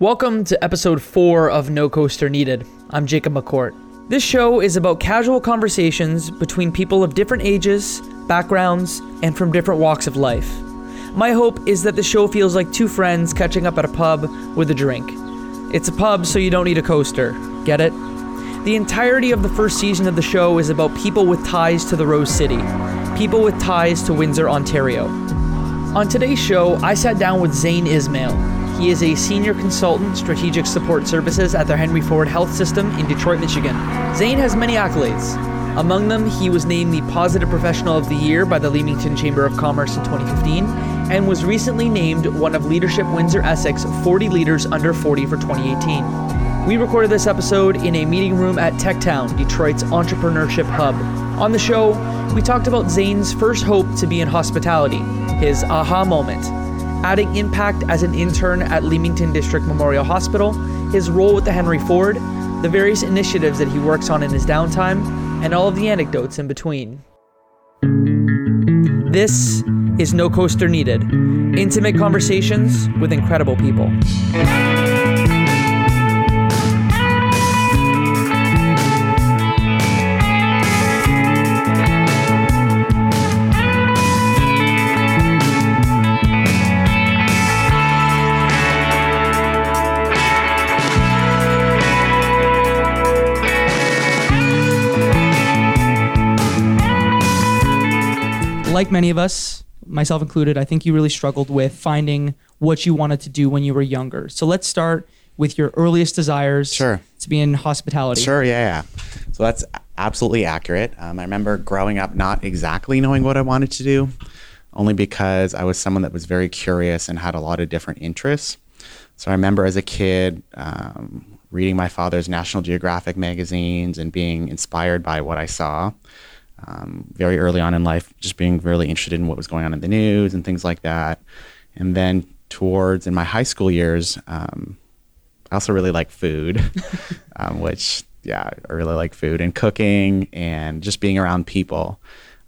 Welcome to episode 4 of No Coaster Needed. I'm Jacob McCourt. This show is about casual conversations between people of different ages, backgrounds, and from different walks of life. My hope is that the show feels like two friends catching up at a pub with a drink. It's a pub, so you don't need a coaster. Get it? The entirety of the first season of the show is about people with ties to the Rose City, people with ties to Windsor, Ontario. On today's show, I sat down with Zane Ismail. He is a senior consultant, strategic support services at the Henry Ford Health System in Detroit, Michigan. Zane has many accolades. Among them, he was named the Positive Professional of the Year by the Leamington Chamber of Commerce in 2015 and was recently named one of Leadership Windsor Essex 40 Leaders Under 40 for 2018. We recorded this episode in a meeting room at Techtown, Detroit's entrepreneurship hub. On the show, we talked about Zane's first hope to be in hospitality, his aha moment, adding impact as an intern at Leamington District Memorial Hospital, his role with the Henry Ford, the various initiatives that he works on in his downtime, and all of the anecdotes in between. This is No Coaster Needed intimate conversations with incredible people. Like many of us, myself included, I think you really struggled with finding what you wanted to do when you were younger. So let's start with your earliest desires sure. to be in hospitality. Sure, yeah, yeah. So that's absolutely accurate. Um, I remember growing up not exactly knowing what I wanted to do, only because I was someone that was very curious and had a lot of different interests. So I remember as a kid um, reading my father's National Geographic magazines and being inspired by what I saw um, very early on in life, just being really interested in what was going on in the news and things like that. And then towards in my high school years, um, I also really like food, um, which yeah, I really like food and cooking and just being around people.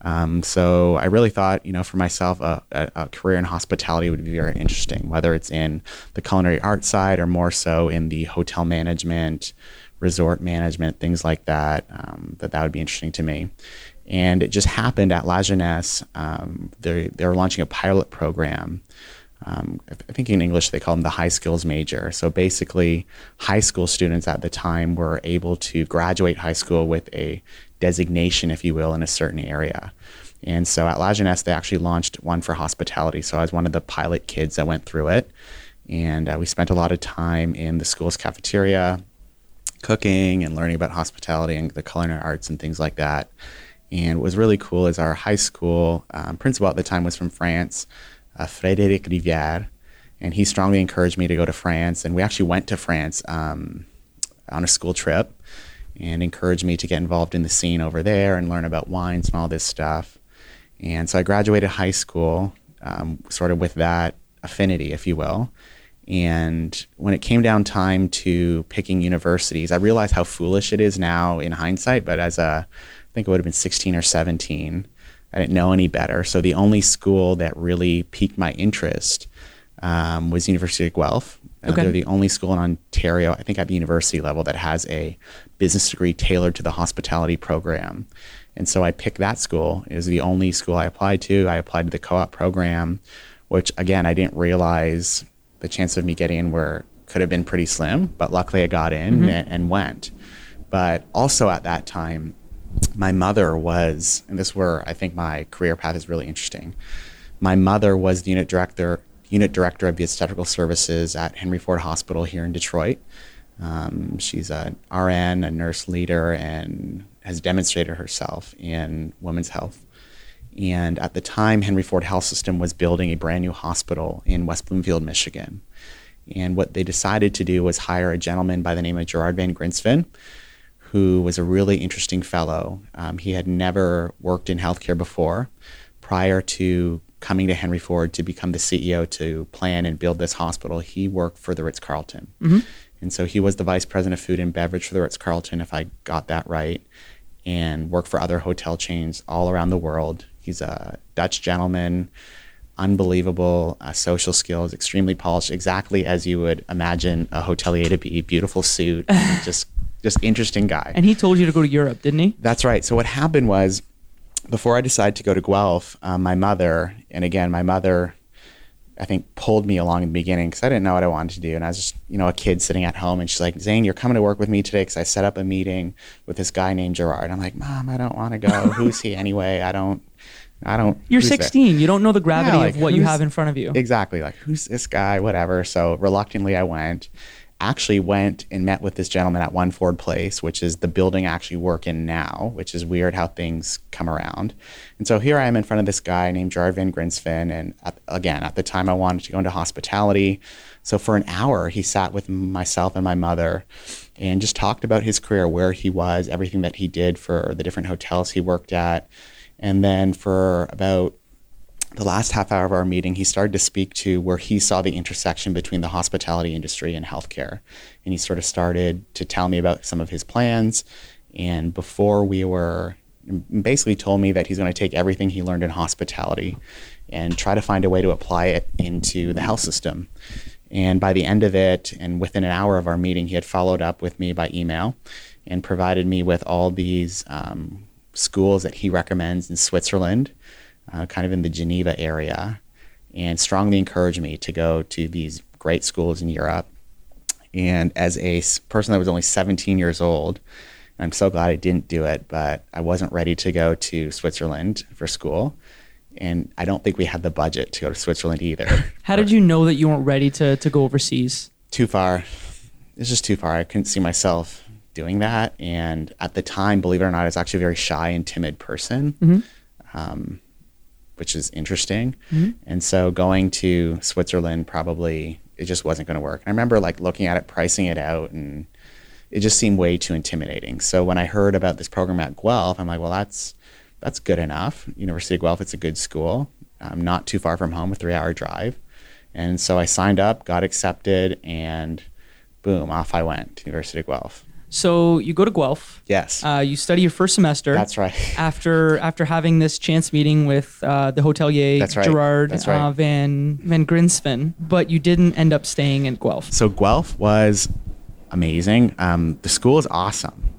Um, so I really thought, you know, for myself, a, a, a, career in hospitality would be very interesting, whether it's in the culinary art side or more so in the hotel management, resort management, things like that. Um, that that would be interesting to me. And it just happened at La Jeunesse. Um, they they were launching a pilot program. Um, I think in English they call them the high skills major. So basically, high school students at the time were able to graduate high school with a designation, if you will, in a certain area. And so at La Jeunesse, they actually launched one for hospitality. So I was one of the pilot kids that went through it. And uh, we spent a lot of time in the school's cafeteria, cooking and learning about hospitality and the culinary arts and things like that. And what was really cool is our high school um, principal at the time was from France, uh, Frédéric Rivière, and he strongly encouraged me to go to France. And we actually went to France um, on a school trip and encouraged me to get involved in the scene over there and learn about wines and all this stuff. And so I graduated high school um, sort of with that affinity, if you will. And when it came down time to picking universities, I realized how foolish it is now in hindsight. But as a think it would have been 16 or 17. I didn't know any better. So the only school that really piqued my interest um, was University of Guelph. Uh, okay. They're the only school in Ontario, I think at the university level, that has a business degree tailored to the hospitality program. And so I picked that school. It was the only school I applied to. I applied to the co-op program, which again I didn't realize the chance of me getting in were could have been pretty slim, but luckily I got in mm-hmm. and, and went. But also at that time, my mother was, and this is where I think my career path is really interesting. My mother was the unit director, unit director of the obstetrical services at Henry Ford Hospital here in Detroit. Um, she's an RN, a nurse leader, and has demonstrated herself in women's health. And at the time, Henry Ford Health System was building a brand new hospital in West Bloomfield, Michigan. And what they decided to do was hire a gentleman by the name of Gerard Van Grinsven, who was a really interesting fellow. Um, he had never worked in healthcare before. Prior to coming to Henry Ford to become the CEO to plan and build this hospital, he worked for the Ritz Carlton. Mm-hmm. And so he was the vice president of food and beverage for the Ritz Carlton, if I got that right, and worked for other hotel chains all around the world. He's a Dutch gentleman. unbelievable uh, social skills, extremely polished, exactly as you would imagine a hotelier to be. Beautiful suit, just just interesting guy. And he told you to go to Europe, didn't he? That's right. So what happened was, before I decided to go to Guelph, um, my mother, and again, my mother, I think pulled me along in the beginning because I didn't know what I wanted to do, and I was just you know a kid sitting at home, and she's like, "Zane, you're coming to work with me today because I set up a meeting with this guy named Gerard." I'm like, "Mom, I don't want to go. Who's he anyway? I don't." I don't. You're who's that?" 16. You don't know the gravity Yeah, like, of what you have in front of you. Exactly. Like, who's this guy? Whatever. So reluctantly, I went. Actually, went and met with this gentleman at One Ford Place, which is the building I actually work in now, which is weird how things come around. And so here I am in front of this guy named Gerard Van Grinsven. And at, again, at the time, I wanted to go into hospitality. So for an hour, he sat with myself and my mother and just talked about his career, where he was, everything that he did for the different hotels he worked at. And then for about the last half hour of our meeting, he started to speak to where he saw the intersection between the hospitality industry and healthcare. And he sort of started to tell me about some of his plans. And before we were, basically told me that he's going to take everything he learned in hospitality and try to find a way to apply it into the health system. And by the end of it, and within an hour of our meeting, he had followed up with me by email and provided me with all these um, schools that he recommends in Switzerland, uh, kind of in the Geneva area, and strongly encouraged me to go to these great schools in Europe. And as a person that was only 17 years old, I'm so glad I didn't do it, but I wasn't ready to go to Switzerland for school. And I don't think we had the budget to go to Switzerland either. How did you know that you weren't ready to, to go overseas? too far. It's just too far. I couldn't see myself doing that. And at the time, believe it or not, I was actually a very shy and timid person, um, which is interesting. Mm-hmm. And so going to Switzerland probably it just wasn't going to work. I remember like looking at it, pricing it out, and it just seemed way too intimidating. So when I heard about this program at Guelph, I'm like, well, that's that's good enough. University of Guelph, it's a good school, I'm not too far from home, a three-hour drive. And so I signed up, got accepted, and boom, off I went to University of Guelph. So you go to Guelph. Yes, Uh, you study your first semester. that's right. After after having this chance meeting with uh, the hotelier That's right. Gerard That's right. uh, Van Van Grinsven, but you didn't end up staying in Guelph. So Guelph was amazing. Um, the school is awesome.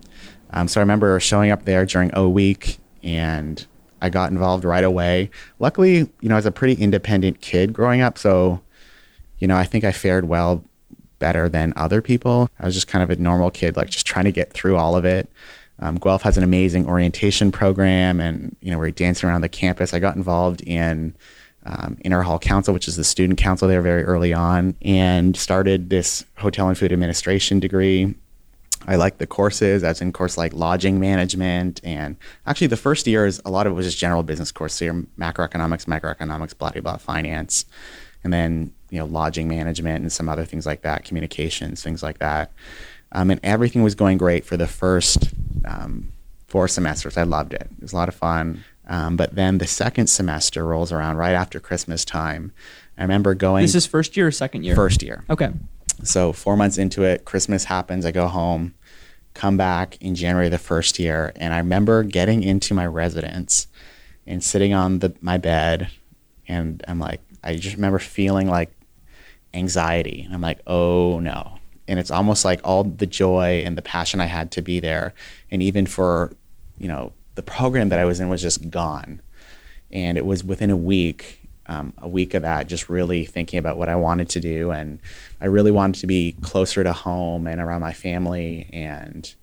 Um, so I remember showing up there during O week, and I got involved right away. Luckily, you know, I was a pretty independent kid growing up, so you know, I think I fared well better than other people. I was just kind of a normal kid, like just trying to get through all of it. Um, Guelph has an amazing orientation program, and you know, we're dancing around the campus. I got involved in um, Inter Hall Council, which is the student council there very early on, and started this hotel and food administration degree. I liked the courses, as in course like lodging management, and actually the first year is a lot of it was just general business course, so your macroeconomics, microeconomics, blah blah blah, finance, and then you know lodging management and some other things like that, communications, things like that. Um, and everything was going great for the first um, four semesters. I loved it. It was a lot of fun. Um, but then the second semester rolls around right after Christmas time. I remember going This is first year or second year? first year. Okay. So four months into it, Christmas happens. I go home, come back in January the first year, and I remember getting into my residence and sitting on the my bed, and I'm like, I just remember feeling like anxiety. And I'm like, oh no. And it's almost like all the joy and the passion I had to be there, and even for, you know, the program that I was in was just gone. And it was within a week um, a week of that, just really thinking about what I wanted to do. And I really wanted to be closer to home and around my family. And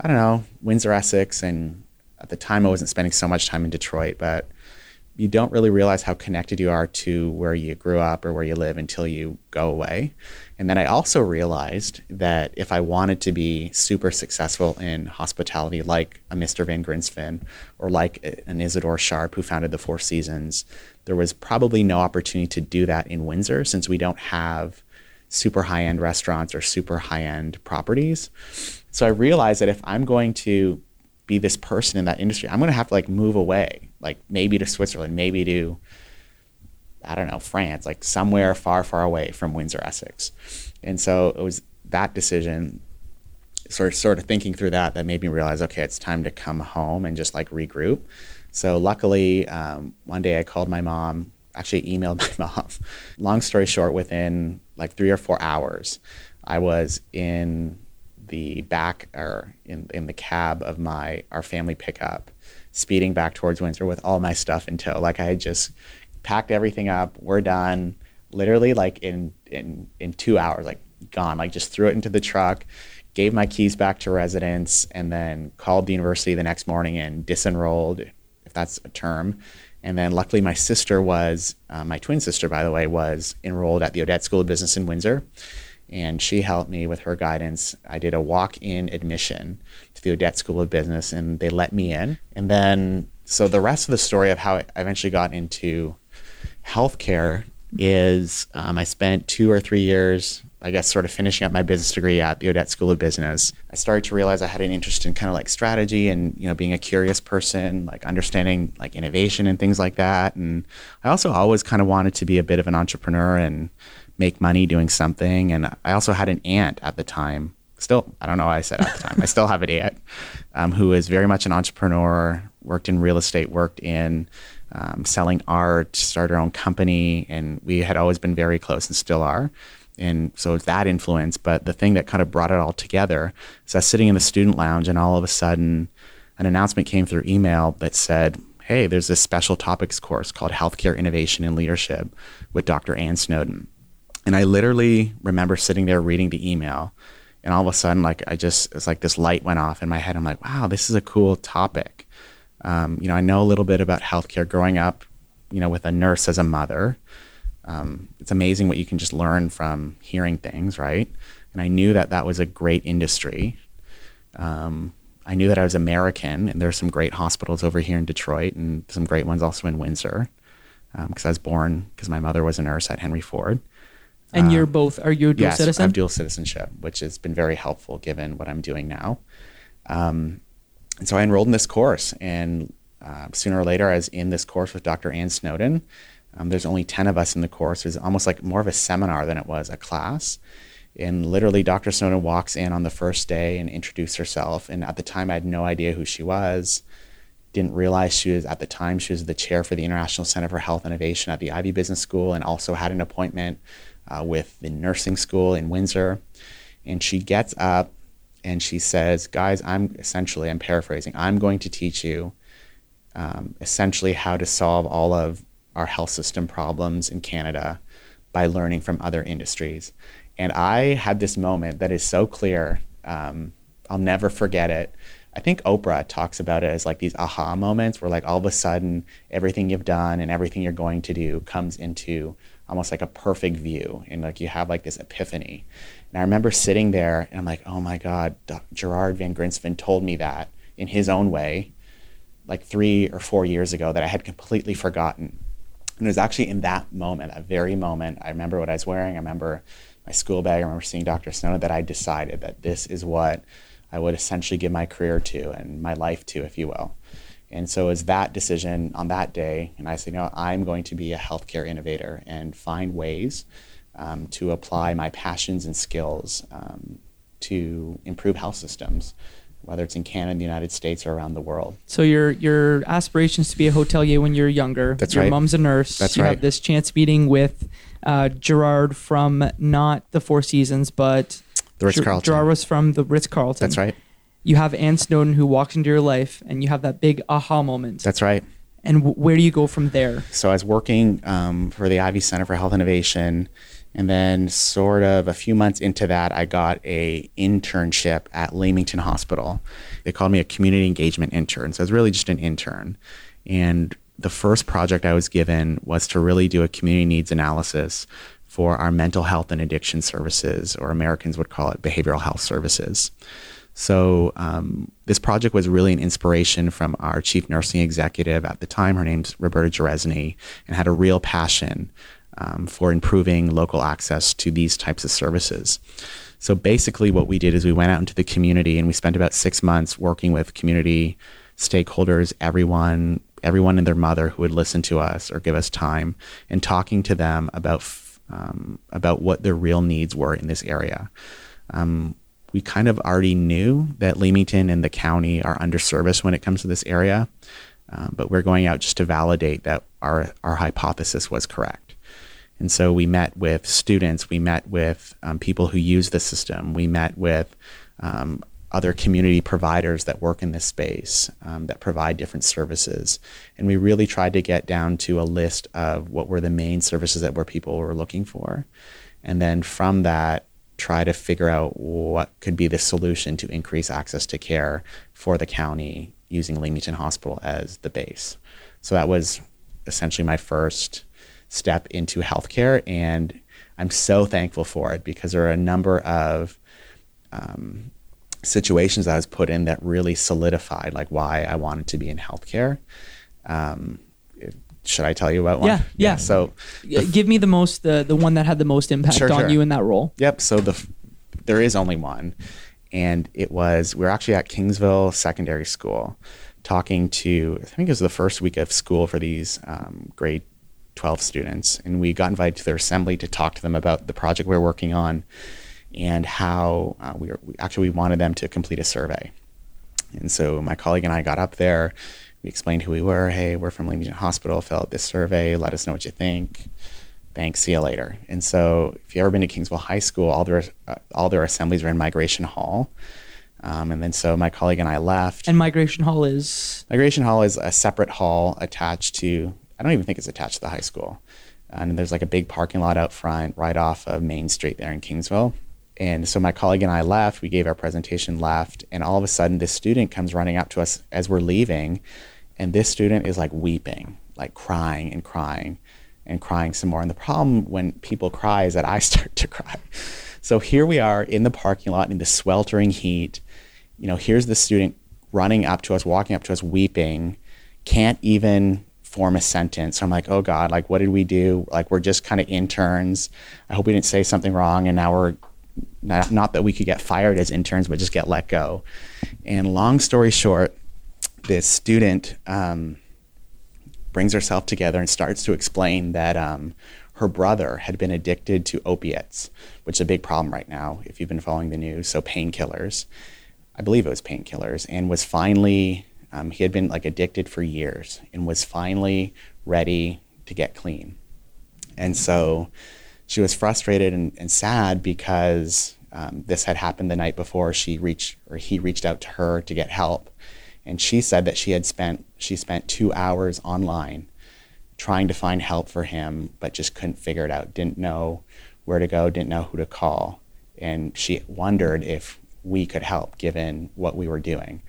I don't know, Windsor, Essex. And at the time, I wasn't spending so much time in Detroit, but you don't really realize how connected you are to where you grew up or where you live until you go away. And then I also realized that if I wanted to be super successful in hospitality, like a Mr. Van Grinsven or like an Isadore Sharp who founded the Four Seasons, there was probably no opportunity to do that in Windsor since we don't have super high end restaurants or super high end properties. So I realized that if I'm going to be this person in that industry, I'm going to have to like move away, like maybe to Switzerland, maybe to I don't know, France, like somewhere far, far away from Windsor, Essex. And so it was that decision, sort of, sort of thinking through that, that made me realize, okay, it's time to come home and just like regroup. So luckily, um, one day I called my mom actually emailed my mom. Long story short, within like three or four hours, I was in the back or in, in the cab of my our family pickup, speeding back towards Windsor with all my stuff in tow. Like I had just packed everything up. We're done. Literally, like in in in two hours, like gone. Like just threw it into the truck, gave my keys back to residence, and then called the university the next morning and disenrolled, if that's a term. And then luckily, my sister was, uh, my twin sister, by the way, was enrolled at the Odette School of Business in Windsor. And she helped me with her guidance. I did a walk in admission to the Odette School of Business, and they let me in. And then, so the rest of the story of how I eventually got into healthcare is um, I spent two or three years I guess, sort of finishing up my business degree at the Odette School of Business, I started to realize I had an interest in kind of like strategy and, you know, being a curious person, like understanding like innovation and things like that. And I also always kind of wanted to be a bit of an entrepreneur and make money doing something. And I also had an aunt at the time. Still, I don't know why I said at the time. I still have an aunt um, who is very much an entrepreneur, worked in real estate, worked in um, selling art, started her own company. And we had always been very close and still are and so it's that influence. But the thing that kind of brought it all together is I was sitting in the student lounge, and all of a sudden, an announcement came through email that said, "Hey, there's this special topics course called Healthcare Innovation and Leadership with Dr. Anne Snowdon." And I literally remember sitting there reading the email, and all of a sudden, like I just it's like this light went off in my head. I'm like, "Wow, this is a cool topic." Um, you know, I know a little bit about healthcare growing up, you know, with a nurse as a mother um, it's amazing what you can just learn from hearing things, right? And I knew that that was a great industry. Um, I knew that I was American, and there's some great hospitals over here in Detroit, and some great ones also in Windsor, because um, I was born because my mother was a nurse at Henry Ford. And you're um, both are you a dual yes, citizen? I have dual citizenship, which has been very helpful given what I'm doing now. Um, and so I enrolled in this course, and uh, sooner or later, I was in this course with Dr. Anne Snowdon. Um, there's only 10 of us in the course. It was almost like more of a seminar than it was a class. And literally, Dr. Snowdon walks in on the first day and introduces herself. And at the time, I had no idea who she was. Didn't realize she was, at the time, she was the chair for the International Center for Health Innovation at the Ivey Business School and also had an appointment uh, with the nursing school in Windsor. And she gets up and she says, Guys, I'm essentially, I'm paraphrasing, I'm going to teach you um, essentially how to solve all of our health system problems in Canada by learning from other industries. And I had this moment that is so clear. Um, I'll never forget it. I think Oprah talks about it as like these aha moments where, like, all of a sudden, everything you've done and everything you're going to do comes into almost like a perfect view. And like you have like this epiphany. And I remember sitting there and I'm like, oh my God, Gerard Van Grinsven told me that in his own way, like three or four years ago that I had completely forgotten. And it was actually in that moment, that very moment, I remember what I was wearing. I remember my school bag. I remember seeing Dr. Snow that I decided that this is what I would essentially give my career to and my life to, if you will. And so it was that decision on that day, and I said, you know, I'm going to be a healthcare innovator and find ways um, to apply my passions and skills um, to improve health systems whether it's in Canada, the United States, or around the world. So your your aspirations to be a hotelier when you're younger. That's your right. mom's a nurse. That's you right. have this chance meeting with uh, Gerard from not the Four Seasons, but the Ritz Carlton. Gerard was from the Ritz Carlton. That's right. You have Anne Snowdon who walks into your life, and you have that big aha moment. That's right. And w- where do you go from there? So I was working um, for the Ivey Center for Health Innovation and then, sort of a few months into that, I got a internship at Leamington Hospital. They called me a community engagement intern. So I was really just an intern. And the first project I was given was to really do a community needs analysis for our mental health and addiction services, or Americans would call it behavioral health services. So um, this project was really an inspiration from our chief nursing executive at the time. Her name's Roberta Jaresny, and had a real passion um, for improving local access to these types of services. So basically, what we did is we went out into the community and we spent about six months working with community stakeholders, everyone, everyone and their mother who would listen to us or give us time, and talking to them about um, about what their real needs were in this area. Um, we kind of already knew that Leamington and the county are underserviced when it comes to this area. Um, but we're going out just to validate that our, our hypothesis was correct. And so we met with students, we met with um, people who use the system, we met with um, other community providers that work in this space um, that provide different services. And we really tried to get down to a list of what were the main services that were people were looking for. And then from that, try to figure out what could be the solution to increase access to care for the county using Leamington Hospital as the base. So that was essentially my first step into healthcare. And I'm so thankful for it because there are a number of um, situations I was put in that really solidified like why I wanted to be in healthcare. Um, should I tell you about one? Yeah, yeah. yeah so, give me the most the the one that had the most impact sure, on sure. you in that role. Yep. So the there is only one, and it was we are actually at Kingsville Secondary School, talking to I think it was the first week of school for these um, grade 12 students, and we got invited to their assembly to talk to them about the project we we're working on and how uh, we, were, we actually we wanted them to complete a survey. And so my colleague and I got up there. We explained who we were. Hey, we're from Leamington Hospital. Fill out this survey. Let us know what you think. Thanks. See you later. And so, if you've ever been to Kingsville High School, all their uh, all their assemblies are in Migration Hall. Um, and then so my colleague and I left. And Migration Hall is Migration Hall is a separate hall attached to. I don't even think it's attached to the high school. And there's like a big parking lot out front, right off of Main Street there in Kingsville. And so my colleague and I left, we gave our presentation, left, and all of a sudden this student comes running up to us as we're leaving. And this student is like weeping, like crying and crying and crying some more. And the problem when people cry is that I start to cry. So here we are in the parking lot in the sweltering heat. You know, here's the student running up to us, walking up to us, weeping, can't even form a sentence. So I'm like, oh God, like what did we do? Like we're just kind of interns. I hope we didn't say something wrong and now we're not, not that we could get fired as interns, but just get let go. And long story short, this student um, brings herself together and starts to explain that um, her brother had been addicted to opiates, which is a big problem right now if you've been following the news. So, painkillers. I believe it was painkillers, and was finally, um, he had been like addicted for years and was finally ready to get clean. And so, she was frustrated and, and sad because um, this had happened the night before she reached or he reached out to her to get help and she said that she had spent she spent two hours online trying to find help for him but just couldn't figure it out didn't know where to go didn't know who to call and she wondered if we could help given what we were doing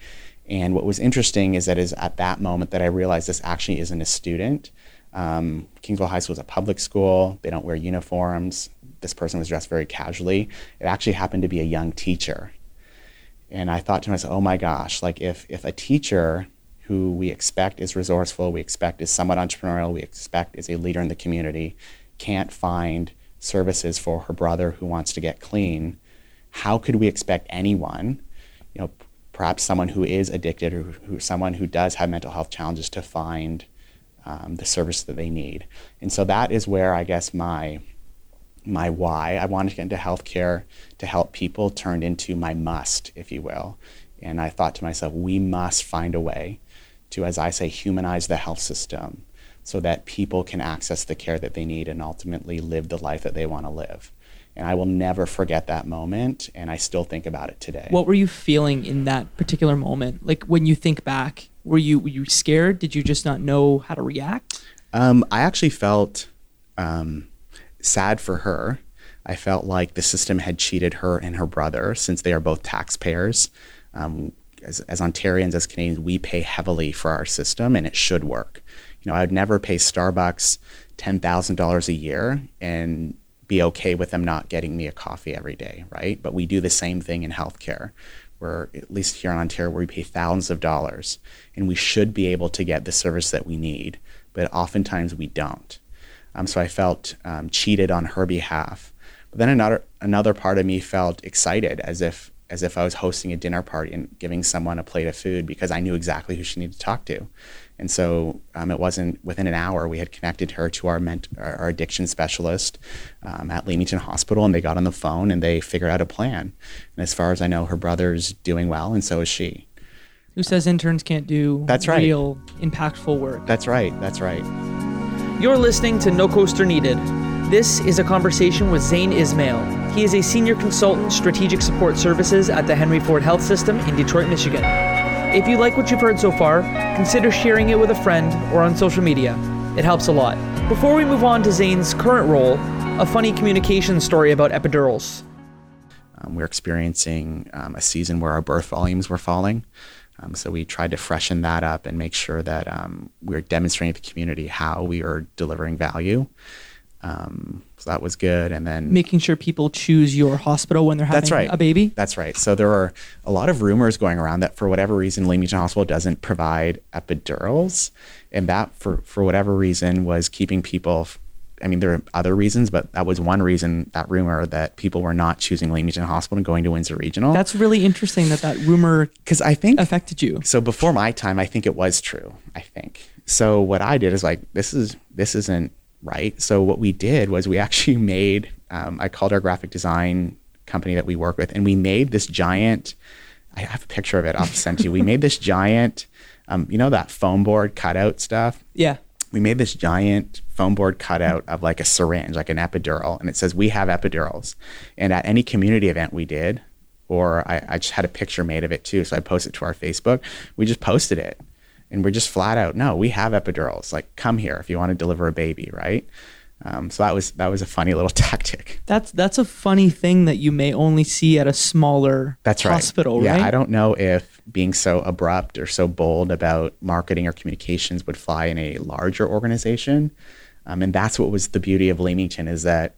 and what was interesting is that is at that moment that i realized this actually isn't a student um, Kingsville High School is a public school. They don't wear uniforms. This person was dressed very casually. It actually happened to be a young teacher. And I thought to myself, oh my gosh, like if, if a teacher who we expect is resourceful, we expect is somewhat entrepreneurial, we expect is a leader in the community, can't find services for her brother who wants to get clean, how could we expect anyone, you know, perhaps someone who is addicted or who, someone who does have mental health challenges to find um, the service that they need. And so that is where I guess my my why I wanted to get into healthcare to help people turned into my must, if you will. And I thought to myself, we must find a way to, as I say, humanize the health system so that people can access the care that they need and ultimately live the life that they want to live. And I will never forget that moment, and I still think about it today. What were you feeling in that particular moment? Like when you think back, were you were you scared? Did you just not know how to react? Um, I actually felt um, sad for her. I felt like the system had cheated her and her brother since they are both taxpayers. Um, as, as Ontarians, as Canadians, we pay heavily for our system, and it should work. You know, I would never pay Starbucks ten thousand dollars a year and be okay with them not getting me a coffee every day, right? But we do the same thing in healthcare where at least here in Ontario, where we pay thousands of dollars, and we should be able to get the service that we need, but oftentimes we don't. Um, so I felt um, cheated on her behalf. But then another another part of me felt excited, as if as if I was hosting a dinner party and giving someone a plate of food because I knew exactly who she needed to talk to. And so um, it wasn't within an hour we had connected her to our, ment- our addiction specialist um, at Leamington Hospital, and they got on the phone and they figured out a plan. And as far as I know, her brother's doing well, and so is she. Who says interns can't do That's right. real, impactful work? That's right. That's right. You're listening to No Coaster Needed. This is a conversation with Zane Ismail. He is a senior consultant, strategic support services at the Henry Ford Health System in Detroit, Michigan. If you like what you've heard so far, consider sharing it with a friend or on social media. It helps a lot. Before we move on to Zane's current role, a funny communication story about epidurals. Um, we are experiencing um, a season where our birth volumes were falling. Um, so we tried to freshen that up and make sure that um, we are demonstrating to the community how we are delivering value. Um, so that was good. And then Making sure people choose your hospital when they're having That's right. a baby. That's right. So there are a lot of rumors going around that for whatever reason, Leamington Hospital doesn't provide epidurals, and that for for whatever reason was keeping people. I mean, there are other reasons, but that was one reason. That rumor that people were not choosing Leamington Hospital and going to Windsor Regional. That's really interesting that that rumor because I think affected you. so before my time i think it was true i think so what i did is like this is this isn't right so what we did was we actually made um, i called our graphic design company that we work with and we made this giant i have a picture of it i'll send to you we made this giant um, you know that foam board cutout stuff Yeah. We made this giant foam board cutout of like a syringe, like an epidural, and it says we have epidurals. And at any community event we did, or I, I just had a picture made of it too, so I posted it to our Facebook. We just posted it, and we're just flat out, no, we have epidurals. Like, come here if you want to deliver a baby, right? Um, so that was that was a funny little tactic. That's that's a funny thing that you may only see at a smaller That's right. hospital, yeah, right? I don't know if being so abrupt or so bold about marketing or communications would fly in a larger organization. Um, and that's what was the beauty of Leamington is that,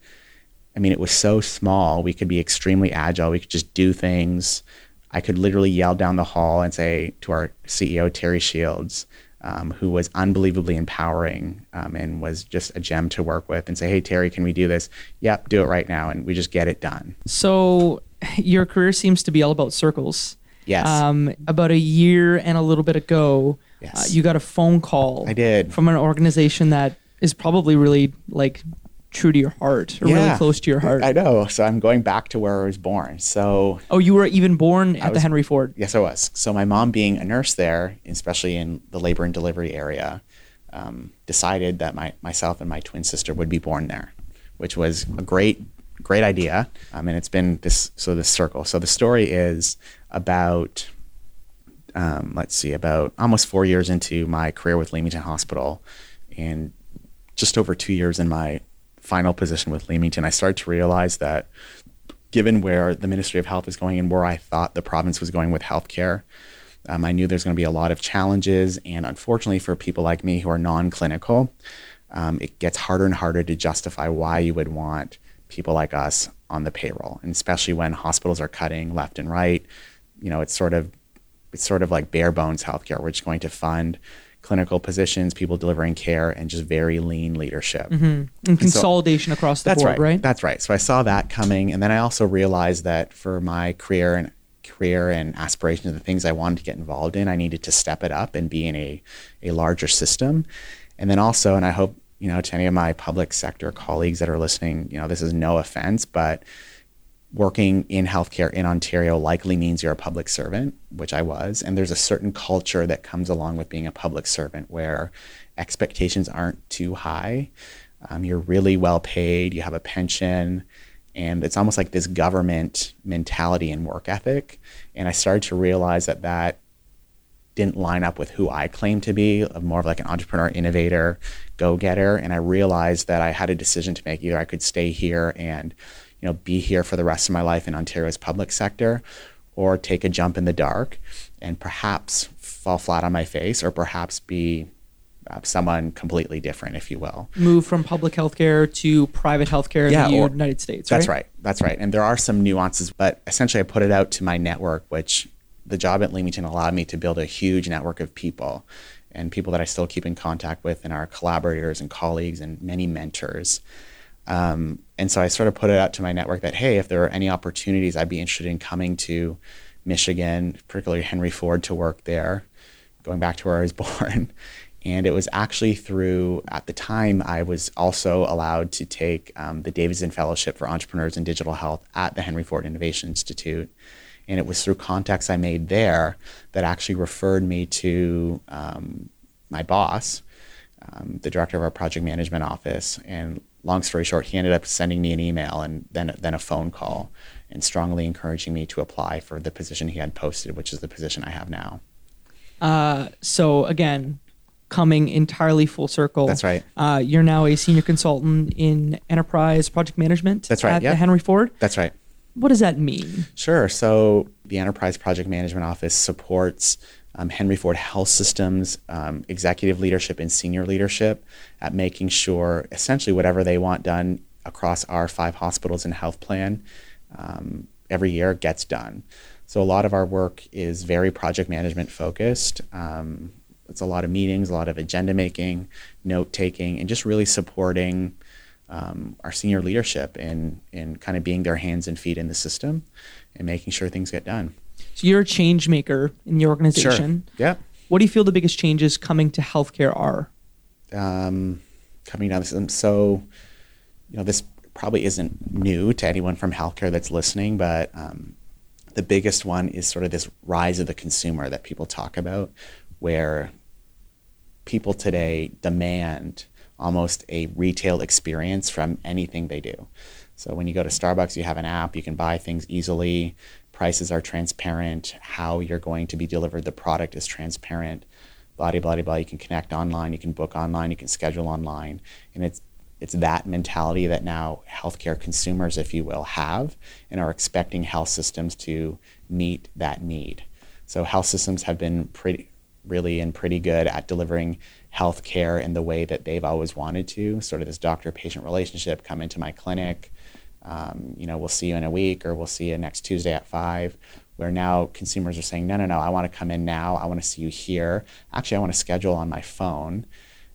I mean, it was so small. We could be extremely agile. We could just do things. I could literally yell down the hall and say to our CEO, Terry Shields, um, who was unbelievably empowering um, and was just a gem to work with, and say, Hey, Terry, can we do this? Yep, do it right now. And we just get it done. So your career seems to be all about circles. Yes. Um, about a year and a little bit ago, Yes. uh, you got a phone call. I did. from an organization that is probably really like true to your heart or really close to your heart. I know. So I'm going back to where I was born. So oh, you were even born at the Henry Ford. yes, I was. So my mom, being a nurse there, especially in the labor and delivery area, um, decided that my myself and my twin sister would be born there, which was a great great idea. Um, and it's been this so this circle. So the story is about um, let's see, about almost four years into my career with Leamington Hospital, and just over two years in my final position with Leamington, I started to realize that given where the Ministry of Health is going and where I thought the province was going with healthcare, um, I knew there's going to be a lot of challenges. And unfortunately, for people like me who are non clinical, um, it gets harder and harder to justify why you would want people like us on the payroll. And especially when hospitals are cutting left and right, you know, it's sort of it's sort of like bare bones healthcare. We're just going to fund clinical positions, people delivering care, and just very lean leadership. Mm-hmm. And consolidation across the That's board, right. right? That's right. So I saw that coming, and then I also realized that for my career and career and aspirations, the things I wanted to get involved in, I needed to step it up and be in a a larger system. And then also, and I hope you know to any of my public sector colleagues that are listening, you know, this is no offense, but working in healthcare in Ontario likely means you're a public servant, which I was. And there's a certain culture that comes along with being a public servant where expectations aren't too high. Um, you're really well paid, you have a pension, and it's almost like this government mentality and work ethic. And I started to realize that that didn't line up with who I claim to be, more of like an entrepreneur, innovator, go-getter. And I realized that I had a decision to make. Either I could stay here and, you know, be here for the rest of my life in Ontario's public sector, or take a jump in the dark and perhaps fall flat on my face, or perhaps be uh, someone completely different, if you will. Move from public healthcare to private healthcare Yeah, in the or- United States. That's right. That's right. And there are some nuances, but essentially I put it out to my network, which the job at Leamington allowed me to build a huge network of people and people that I still keep in contact with and our collaborators and colleagues and many mentors. Um, and so I sort of put it out to my network that, hey, if there are any opportunities, I'd be interested in coming to Michigan, particularly Henry Ford, to work there, going back to where I was born. And it was actually through, at the time, I was also allowed to take um, the Davidson Fellowship for Entrepreneurs in Digital Health at the Henry Ford Innovation Institute. And it was through contacts I made there that actually referred me to um, my boss, um, the director of our project management office. And long story short, he ended up sending me an email and then, then a phone call and strongly encouraging me to apply for the position he had posted, which is the position I have now. Uh, so again, coming entirely full circle. That's right. Uh, you're now a senior consultant in enterprise project management. That's right, At yeah. the Henry Ford. That's right. What does that mean? Sure. So the Enterprise Project Management Office supports um, Henry Ford Health Systems um, executive leadership and senior leadership at making sure essentially whatever they want done across our five hospitals and health plan um, every year gets done. So a lot of our work is very project management focused. Um, it's a lot of meetings, a lot of agenda making, note taking, and just really supporting um, our senior leadership in in kind of being their hands and feet in the system and making sure things get done. So you're a change maker in the organization. Yeah. What do you feel the biggest changes coming to healthcare are? Um, coming down the system. So, you know, this probably isn't new to anyone from healthcare that's listening, but um, the biggest one is sort of this rise of the consumer that people talk about, where people today demand almost a retail experience from anything they do. So when you go to Starbucks, you have an app, you can buy things easily, prices are transparent, how you're going to be delivered the product is transparent, blah blah blah blah. You can connect online, you can book online, you can schedule online, and it's it's that mentality that now healthcare consumers, if you will, have and are expecting health systems to meet that need. So health systems have been pretty really and pretty good at delivering health care in the way that they've always wanted to, sort of this doctor patient relationship, come into my clinic, um, you know, we'll see you in a week or we'll see you next Tuesday at five. Where now consumers are saying, no, no, no, I want to come in now. I want to see you here. Actually, I want to schedule on my phone.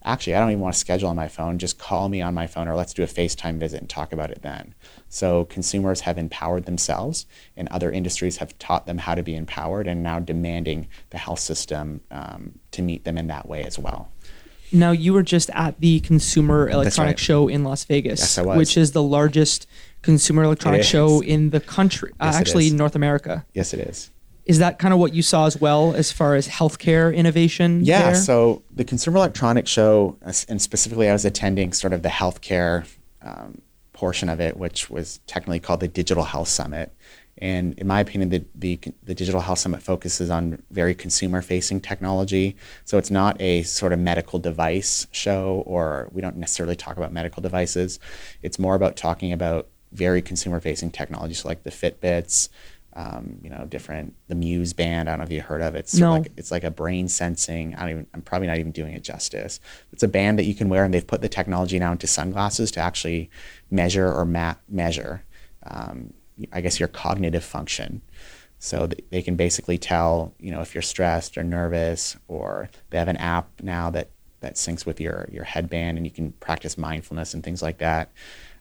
Actually, I don't even want to schedule on my phone. Just call me on my phone or let's do a FaceTime visit and talk about it then. So consumers have empowered themselves, and other industries have taught them how to be empowered and now demanding the health system um, to meet them in that way as well. Now, you were just at the Consumer Electronic right. Show in Las Vegas, Yes, I was. which is the largest consumer electronic is. show in the country, uh, Yes, it actually in North America. Yes, it is. Is that kind of what you saw as well as far as healthcare innovation? Yeah, there? so the Consumer Electronics Show, uh, and specifically, I was attending sort of the healthcare um, portion of it, which was technically called the Digital Health Summit. And in my opinion, the, the, the Digital Health Summit focuses on very consumer facing technology. So it's not a sort of medical device show, or we don't necessarily talk about medical devices. It's more about talking about very consumer facing technology, so like the Fitbits. Um, you know, different the Muse band. I don't know if you heard of it. It's No. like it's like a brain sensing. I don't even. I'm probably not even doing it justice. It's a band that you can wear, and they've put the technology now into sunglasses to actually measure or map measure. Um, I guess your cognitive function. So they can basically tell, you know, if you're stressed or nervous, or they have an app now that that syncs with your your headband, and you can practice mindfulness and things like that.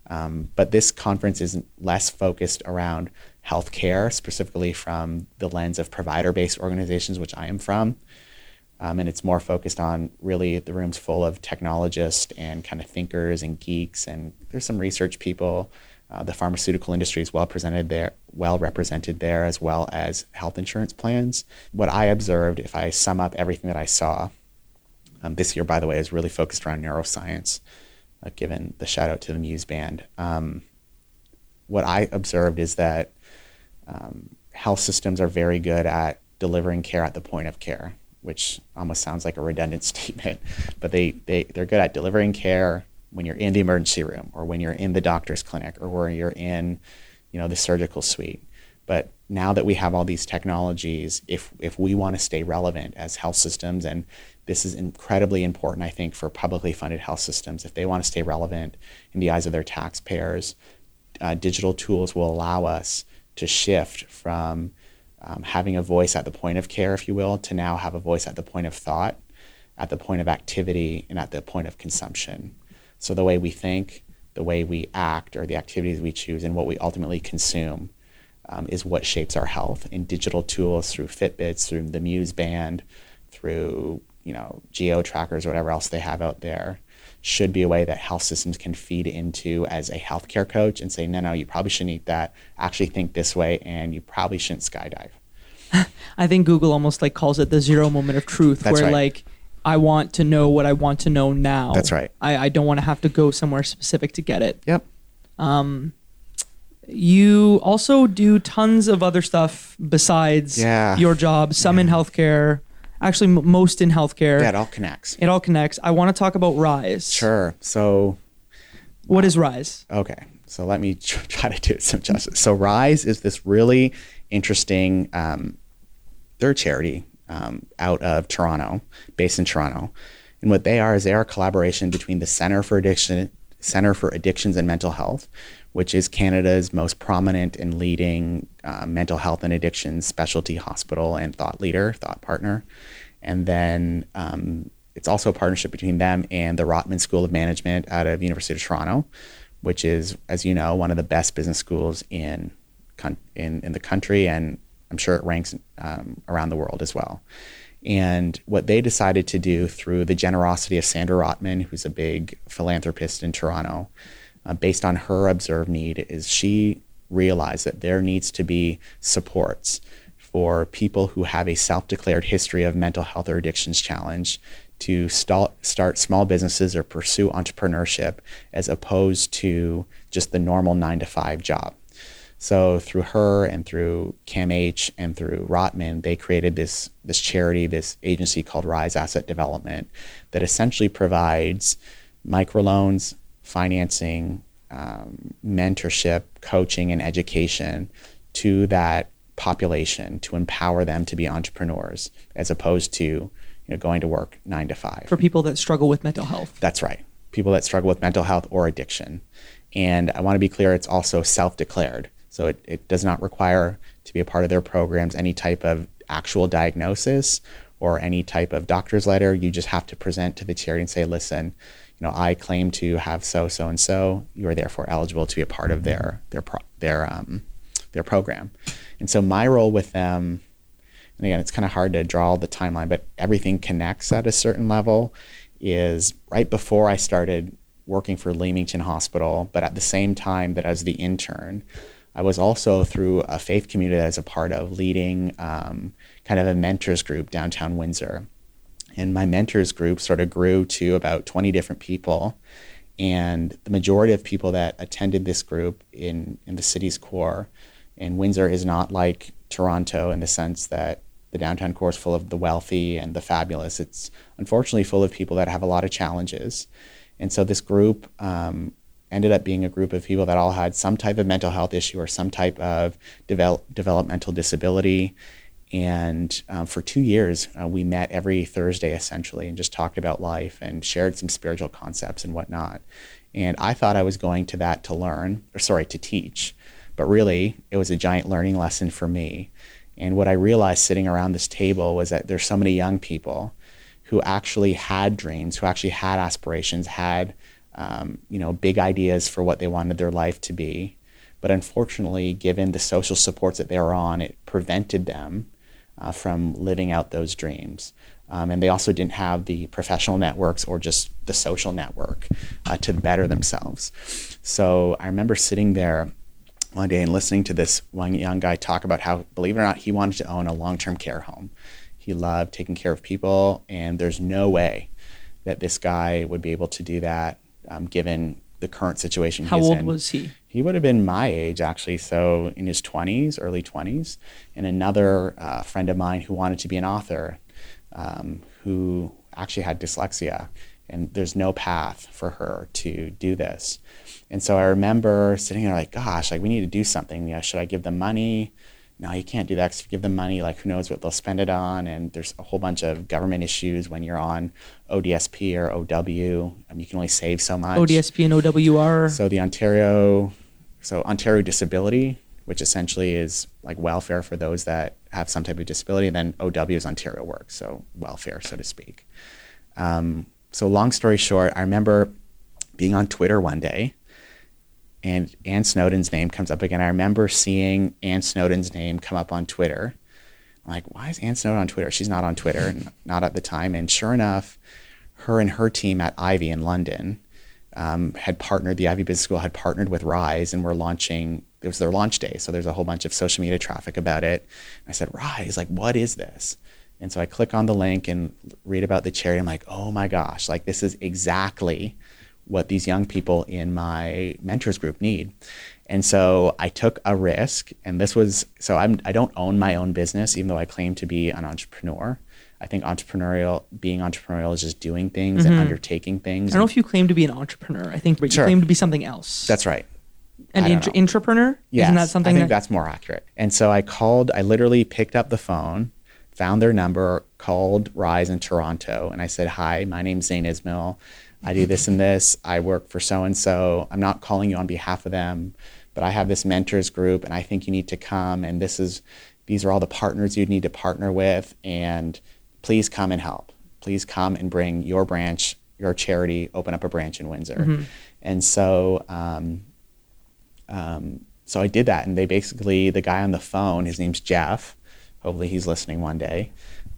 Um, but this conference is less focused around healthcare, specifically from the lens of provider-based organizations, which I am from. Um, and it's more focused on really the room's full of technologists and kind of thinkers and geeks, and there's some research people. Uh, the pharmaceutical industry is well presented there, well represented there, as well as health insurance plans. What I observed, if I sum up everything that I saw, um, this year, by the way, is really focused around neuroscience, uh, given the shout out to the Muse band. Um, what I observed is that um, health systems are very good at delivering care at the point of care, which almost sounds like a redundant statement, but they, they, they're good at delivering care when you're in the emergency room or when you're in the doctor's clinic or when you're in you know the surgical suite. But now that we have all these technologies if if we want to stay relevant as health systems and this is incredibly important i think for publicly funded health systems if they want to stay relevant in the eyes of their taxpayers uh, digital tools will allow us to shift from um, having a voice at the point of care if you will to now have a voice at the point of thought at the point of activity and at the point of consumption so the way we think, the way we act, or the activities we choose, and what we ultimately consume um, is what shapes our health. And digital tools through Fitbits, through the Muse band, through you know geo trackers, whatever else they have out there, should be a way that health systems can feed into as a healthcare coach and say, no, no, you probably shouldn't eat that. Actually, think this way, and you probably shouldn't skydive. I think Google almost like calls it the zero moment of truth, That's where right. like I want to know what I want to know now. That's right. I, I don't want to have to go somewhere specific to get it. Yep. Um, You also do tons of other stuff besides Yeah. your job, some in healthcare, actually m- most in healthcare. Yeah, it all connects. It all connects. I want to talk about Rise. Sure. So What is Rise? Okay, so let me try to do it some justice. So Rise is this really interesting. Um, they're a charity um, out of Toronto, based in Toronto, and what they are is they are a collaboration between the Center for Addiction, Center for Addictions and Mental Health, which is Canada's most prominent and leading uh, mental health and addictions specialty hospital and thought leader, thought partner, and then um, it's also a partnership between them and the Rotman School of Management out of University of Toronto, which is, as you know, one of the best business schools in in, in the country, and I'm sure it ranks um, around the world as well. And what they decided to do through the generosity of Sandra Rotman, who's a big philanthropist in Toronto, uh, based on her observed need, is she realized that there needs to be supports for people who have a self-declared history of mental health or addictions challenge to start, start small businesses or pursue entrepreneurship as opposed to just the normal nine to five job. So through her and through CAMH and through Rotman, they created this this charity, this agency called Rise Asset Development, that essentially provides microloans, financing, um, mentorship, coaching, and education to that population to empower them to be entrepreneurs, as opposed to you know going to work nine to five. For people that struggle with mental health. That's right. People that struggle with mental health or addiction. And I want to be clear, it's also self declared. So it, it does not require to be a part of their programs any type of actual diagnosis or any type of doctor's letter. You just have to present to the charity and say, listen, you know, I claim to have so, so, and so. You are therefore eligible to be a part of their, their, their, um, their program. And so my role with them, and again, it's kind of hard to draw the timeline, but everything connects at a certain level. Is right before I started working for Leamington Hospital, but at the same time that as the intern, I was also through a faith community that I was a part of, leading um, kind of a mentors group downtown Windsor. And my mentors group sort of grew to about 20 different people. And the majority of people that attended this group in, in the city's core, and Windsor is not like Toronto in the sense that the downtown core is full of the wealthy and the fabulous. It's unfortunately full of people that have a lot of challenges. And so this group um, ended up being a group of people that all had some type of mental health issue or some type of develop, developmental disability. And um, for two years, uh, we met every Thursday essentially and just talked about life and shared some spiritual concepts and whatnot. And I thought I was going to that to learn, or sorry, to teach. But really, it was a giant learning lesson for me. And what I realized sitting around this table was that there's so many young people who actually had dreams, who actually had aspirations, had um, you know big ideas for what they wanted their life to be. But unfortunately, given the social supports that they were on, it prevented them uh, from living out those dreams. Um, and they also didn't have the professional networks or just the social network uh, to better themselves. So I remember sitting there one day and listening to this one young guy talk about how, believe it or not, he wanted to own a long term care home. He loved taking care of people, and there's no way that this guy would be able to do that um, given the current situation How old in. was he? He would have been my age, actually, so in his 20s, early 20s. And another uh, friend of mine who wanted to be an author, um, who actually had dyslexia, and there's no path for her to do this. And so I remember sitting there like, gosh, like we need to do something. You know, should I give them money? No, you can't do that because if you give them money, like who knows what they'll spend it on. And there's a whole bunch of government issues when you're on ODSP or OW. Um, you can only save so much. ODSP and OWR. So the Ontario, so Ontario Disability, which essentially is like welfare for those that have some type of disability, and then OW is Ontario Work, so welfare, so to speak. Um, so long story short, I remember being on Twitter one day, and Anne Snowdon's name comes up again. I remember seeing Anne Snowdon's name come up on Twitter. I'm like, why is Anne Snowdon on Twitter? She's not on Twitter, not at the time. And sure enough, her and her team at Ivey in London um, had partnered, the Ivey Business School had partnered with Rise and were launching, it was their launch day. So there's a whole bunch of social media traffic about it. I said, Rise, like, what is this? And so I click on the link and read about the charity. I'm like, oh my gosh, like, this is exactly what these young people in my mentors group need. And so I took a risk, and this was so I'm I don't own my own business, even though I claim to be an entrepreneur. I think entrepreneurial, being entrepreneurial is just doing things Mm-hmm. and undertaking things. I don't know if you claim to be an entrepreneur. I think, but you Sure. claim to be something else. That's right. an int- know. intrapreneur. Yes, Isn't that something? I think that, that's more accurate. And so I called. I literally picked up the phone, found their number, called Rise in Toronto, and I said, "Hi, my name's Zain Ismail. I do this and this. I work for so and so. I'm not calling you on behalf of them, but I have this mentors group, and I think you need to come. And this is, these are all the partners you'd need to partner with, and please come and help. Please come and bring your branch, your charity, open up a branch in Windsor." And so. Um, um, so I did that, and they basically the guy on the phone, his name's Jeff. Hopefully, he's listening one day.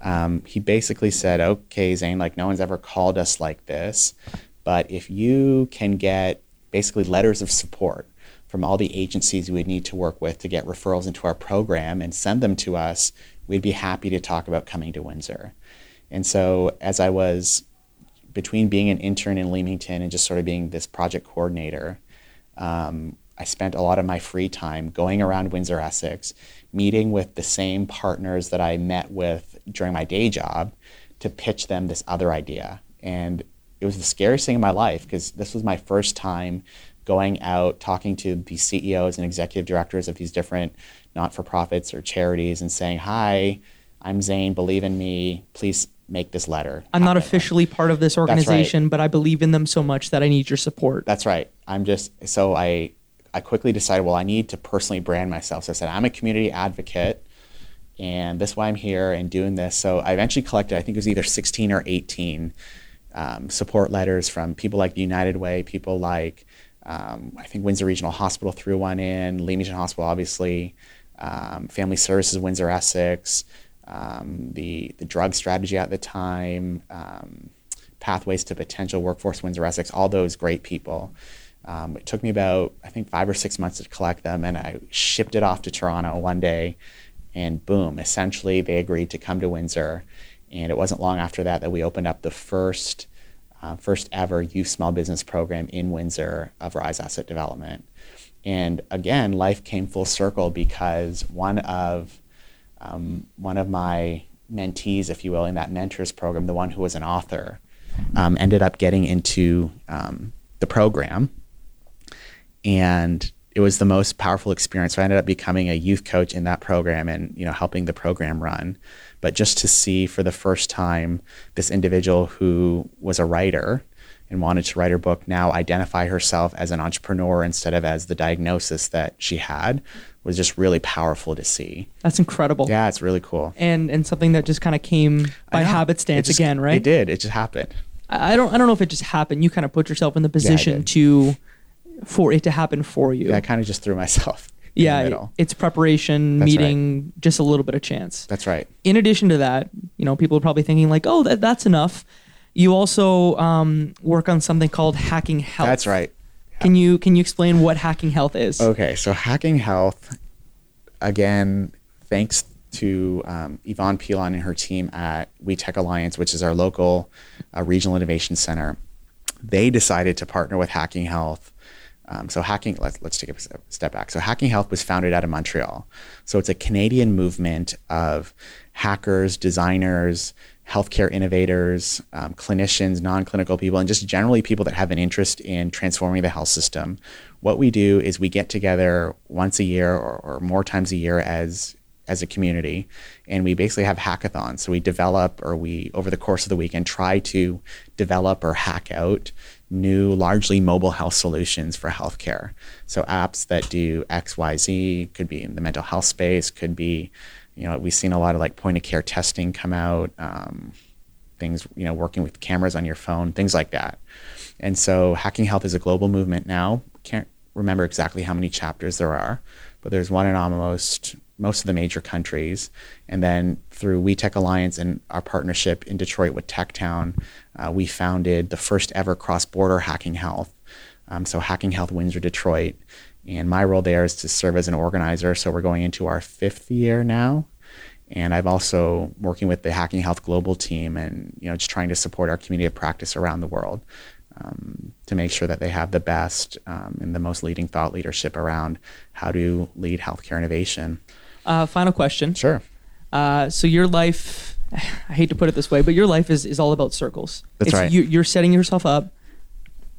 Um, he basically said, "Okay, Zain, like no one's ever called us like this, but if you can get basically letters of support from all the agencies we need to work with to get referrals into our program and send them to us, we'd be happy to talk about coming to Windsor." And so, as I was between being an intern in Leamington and just sort of being this project coordinator, um, I spent a lot of my free time going around Windsor, Essex, meeting with the same partners that I met with during my day job to pitch them this other idea. And it was the scariest thing in my life because this was my first time going out talking to the CEOs and executive directors of these different not for profits or charities and saying, Hi, I'm Zain, believe in me, please make this letter. I'm not officially part of this organization, but I believe in them so much that I need your support. That's right. I'm just so I I quickly decided, well, I need to personally brand myself. So I said, I'm a community advocate, and this is why I'm here and doing this. So I eventually collected, I think it was either 16 or 18 um, support letters from people like the United Way, people like um, I think Windsor Regional Hospital threw one in, Leamington Hospital, obviously, um, Family Services Windsor Essex, um, the the drug strategy at the time. Um, Pathways to Potential, Workforce Windsor Essex, all those great people. Um, it took me about, I think, five or six months to collect them, and I shipped it off to Toronto one day, and boom, essentially they agreed to come to Windsor. And it wasn't long after that that we opened up the first, uh, first ever youth small business program in Windsor of Rise Asset Development. And again, life came full circle because one of um, one of my mentees, if you will, in that mentors program, the one who was an author, um, ended up getting into um, the program, and it was the most powerful experience. So I ended up becoming a youth coach in that program, and you know, helping the program run. But just to see for the first time this individual who was a writer and wanted to write her book now identify herself as an entrepreneur instead of as the diagnosis that she had was just really powerful to see. That's incredible. Yeah, it's really cool. And and something that just kind of came by habit stance just- again, right? It did. It just happened. I don't I don't know if it just happened. You kind of put yourself in the position did. to for it to happen for you. Yeah, I kind of just threw myself. in the Yeah, middle. it's preparation, That's right. meeting, just a little bit of chance. That's right. in addition to that, you know, people are probably thinking like, "Oh, that, that's enough." You also um, work on something called hacking health. That's right. Can you can you explain what hacking health is? Okay, so hacking health, again, thanks to um, Yvonne Pilon and her team at WEtech Alliance, which is our local uh, regional innovation center. They decided to partner with Hacking Health. Um, so hacking, let's let's take a step- back. So hacking health was founded out of Montreal. So it's a Canadian movement of hackers, designers, healthcare innovators, um, clinicians, non-clinical people, and just generally people that have an interest in transforming the health system. What we do is we get together once a year or, or more times a year as as a community and we basically have hackathons. So we develop or we over the course of the weekend try to develop or hack out new largely mobile health solutions for healthcare. So apps that do xyz could be in the mental health space could be you know we've seen a lot of like point of care testing come out um, things you know working with cameras on your phone things like that. And so hacking health is a global movement now. Can't remember exactly how many chapters there are but there's one in almost most of the major countries. And then through WEtech Alliance and our partnership in Detroit with TechTown, uh, we founded the first ever cross border Hacking Health. Um, so, Hacking Health Windsor Detroit. And my role there is to serve as an organizer. So, we're going into our fifth year now. And I'm also working with the Hacking Health Global team and you know just trying to support our community of practice around the world um, to make sure that they have the best um, and the most leading thought leadership around how to lead healthcare innovation. Uh, final question. Sure. Uh, so your life, I hate to put it this way, but your life is, is all about circles. That's it's, right. You, you're setting yourself up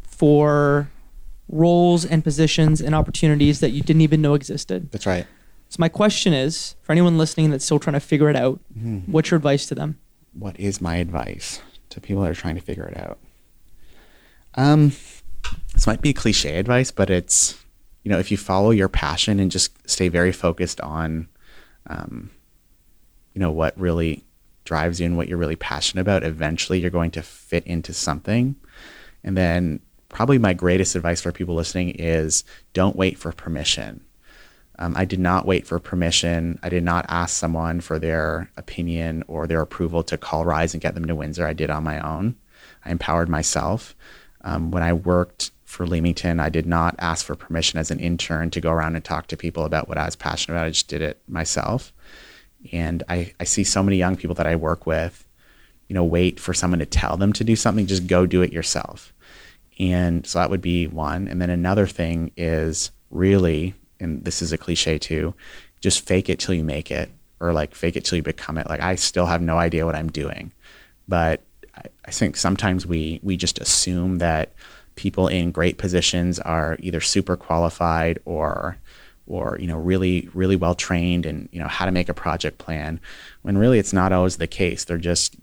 for roles and positions and opportunities that you didn't even know existed. That's right. So my question is, for anyone listening that's still trying to figure it out, Mm-hmm. what's your advice to them? What is my advice to people that are trying to figure it out? Um, this might be cliche advice, but it's you know if you follow your passion and just stay very focused on, um, you know what really drives you and what you're really passionate about, eventually you're going to fit into something. And then probably my greatest advice for people listening is don't wait for permission. Um, I did not wait for permission. I did not ask someone for their opinion or their approval to call Rise and get them to Windsor. I did on my own. I empowered myself. Um, when I worked for Leamington, I did not ask for permission as an intern to go around and talk to people about what I was passionate about. I just did it myself. And I, I see so many young people that I work with, you know, wait for someone to tell them to do something, just go do it yourself. And so that would be one. And then another thing is really, and this is a cliche too, just fake it till you make it or like fake it till you become it. Like I still have no idea what I'm doing, but I, I think sometimes we, we just assume that people in great positions are either super qualified or or you know really really well trained and you know how to make a project plan when really it's not always the case. They're just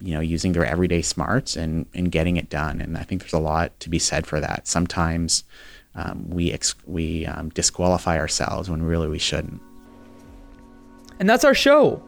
you know using their everyday smarts and and getting it done. And i think there's a lot to be said for that. Sometimes um, we ex- we um, disqualify ourselves when really we shouldn't. And that's our show.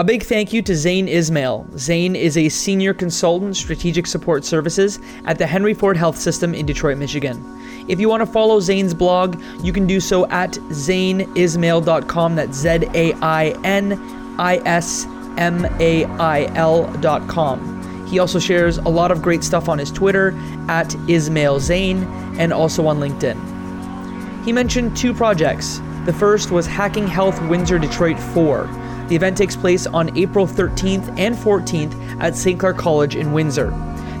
A big thank you to Zain Ismail. Zain is a senior consultant strategic support services at the Henry Ford Health System in Detroit, Michigan. If you want to follow Zain's blog, you can do so at zainismail.com. That's Z A I N I S M A I L.com. He also shares a lot of great stuff on his Twitter at Ismail Zain and also on LinkedIn. He mentioned two projects. The first was Hacking Health Windsor Detroit 4. The event takes place on April 13th and 14th at St. Clair College in Windsor.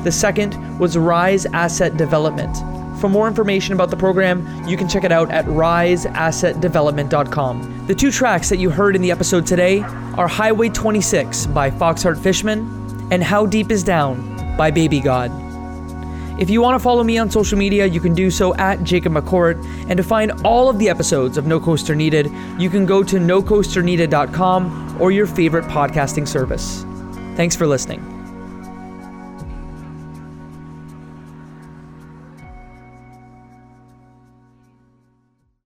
The second was Rise Asset Development. For more information about the program, you can check it out at riseassetdevelopment.com. The two tracks that you heard in the episode today are Highway 26 by Foxheart Fishman and How Deep Is Down by Baby God. If you want to follow me on social media, you can do so at Jacob McCourt. And to find all of the episodes of No Coaster Needed, you can go to nocoasterneeded.com or your favorite podcasting service. Thanks for listening.